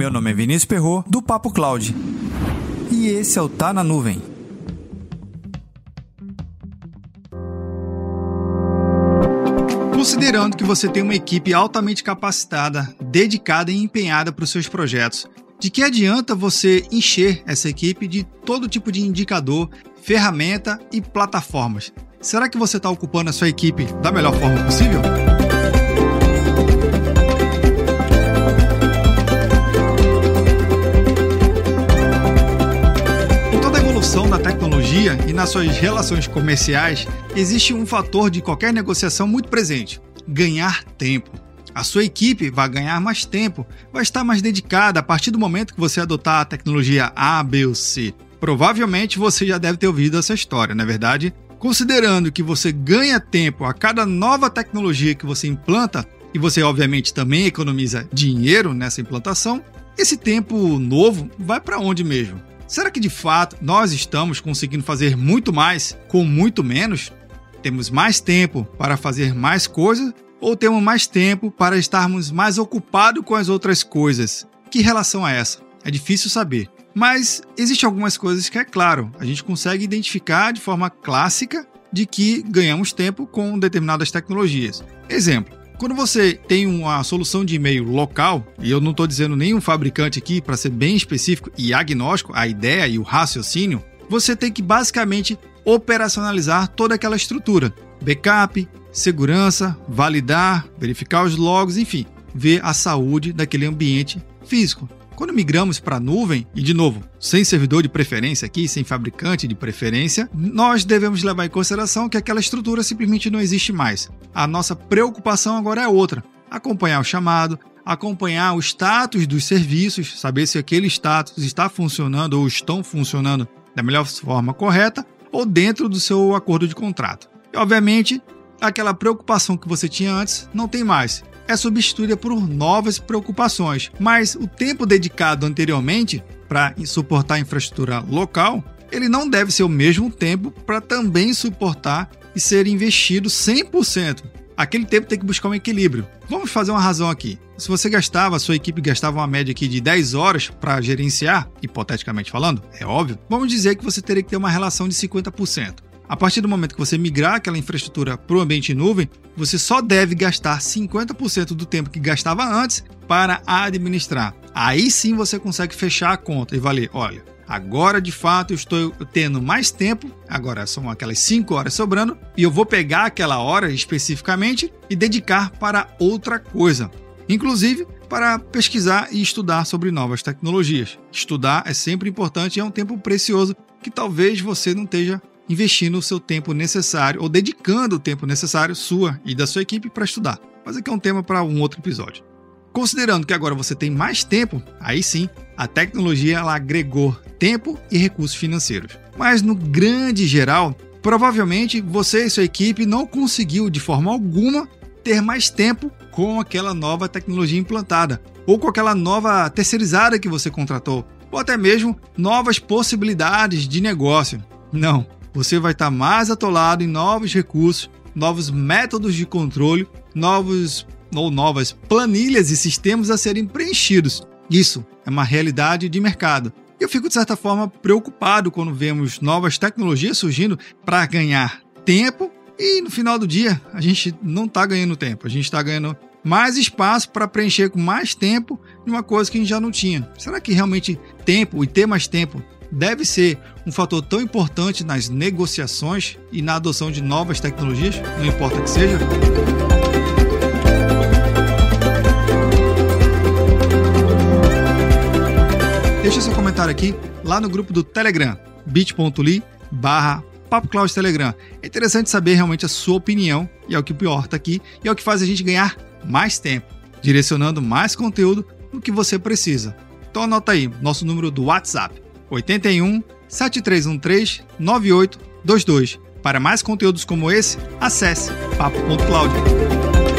Meu nome é Vinícius Perro do Papo Cloud. E esse é o Tá na Nuvem. Considerando que você tem uma equipe altamente capacitada, dedicada e empenhada para os seus projetos, de que adianta você encher essa equipe de todo tipo de indicador, ferramenta e plataformas? Será que você está ocupando a sua equipe da melhor forma possível? Evolução da tecnologia e nas suas relações comerciais, existe um fator de qualquer negociação muito presente: ganhar tempo. A sua equipe vai ganhar mais tempo, vai estar mais dedicada a partir do momento que você adotar a tecnologia A, B ou C. Provavelmente você já deve ter ouvido essa história, não é verdade? Considerando que você ganha tempo a cada nova tecnologia que você implanta, e você obviamente também economiza dinheiro nessa implantação, esse tempo novo vai para onde mesmo? Será que de fato nós estamos conseguindo fazer muito mais com muito menos? Temos mais tempo para fazer mais coisas ou temos mais tempo para estarmos mais ocupados com as outras coisas? Que relação é essa? É difícil saber. Mas existem algumas coisas que é claro, a gente consegue identificar de forma clássica de que ganhamos tempo com determinadas tecnologias. Exemplo, quando você tem uma solução de e-mail local, e eu não estou dizendo nenhum fabricante aqui para ser bem específico e agnóstico, a ideia e o raciocínio, você tem que basicamente operacionalizar toda aquela estrutura. Backup, segurança, validar, verificar os logs, enfim, ver a saúde daquele ambiente físico. Quando migramos para a nuvem, e de novo, sem servidor de preferência aqui, sem fabricante de preferência, nós devemos levar em consideração que aquela estrutura simplesmente não existe mais. A nossa preocupação agora é outra: acompanhar o chamado, acompanhar o status dos serviços, saber se aquele status está funcionando ou estão funcionando da melhor forma correta ou dentro do seu acordo de contrato. E, obviamente, aquela preocupação que você tinha antes não tem mais. É substituída por novas preocupações, mas o tempo dedicado anteriormente para suportar a infraestrutura local, ele não deve ser o mesmo tempo para também suportar e ser investido 100%. Aquele tempo tem que buscar um equilíbrio. Vamos fazer uma razão aqui. Se você gastava, sua equipe gastava uma média aqui de 10 horas para gerenciar, hipoteticamente falando, é óbvio, vamos dizer que você teria que ter uma relação de 50%. A partir do momento que você migrar aquela infraestrutura para o ambiente em nuvem, você só deve gastar 50% do tempo que gastava antes para administrar. Aí sim você consegue fechar a conta e valer, olha, agora de fato eu estou tendo mais tempo, agora são aquelas 5 horas sobrando, e eu vou pegar aquela hora especificamente e dedicar para outra coisa. Inclusive, para pesquisar e estudar sobre novas tecnologias. Estudar é sempre importante e é um tempo precioso que talvez você não esteja investindo o seu tempo necessário ou dedicando o tempo necessário sua e da sua equipe para estudar. Mas aqui é um tema para um outro episódio. Considerando que agora você tem mais tempo, aí sim, a tecnologia ela agregou tempo e recursos financeiros. Mas no grande geral, provavelmente você e sua equipe não conseguiu de forma alguma ter mais tempo com aquela nova tecnologia implantada ou com aquela nova terceirizada que você contratou, ou até mesmo novas possibilidades de negócio. Não, você vai estar mais atolado em novos recursos, novos métodos de controle, novos ou novas planilhas e sistemas a serem preenchidos. Isso é uma realidade de mercado. Eu fico, de certa forma, preocupado quando vemos novas tecnologias surgindo para ganhar tempo e no final do dia a gente não está ganhando tempo, a gente está ganhando mais espaço para preencher com mais tempo de uma coisa que a gente já não tinha. Será que realmente tempo e ter mais tempo deve ser um fator tão importante nas negociações e na adoção de novas tecnologias, não importa que seja? Deixa seu comentário aqui lá no grupo do Telegram, bit.ly barra Telegram. É interessante saber realmente a sua opinião, e é o que importa aqui, e é o que faz a gente ganhar mais tempo, direcionando mais conteúdo no que você precisa. Então anota aí, nosso número do WhatsApp, 81 7313 9822. Para mais conteúdos como esse, acesse papo.cloud.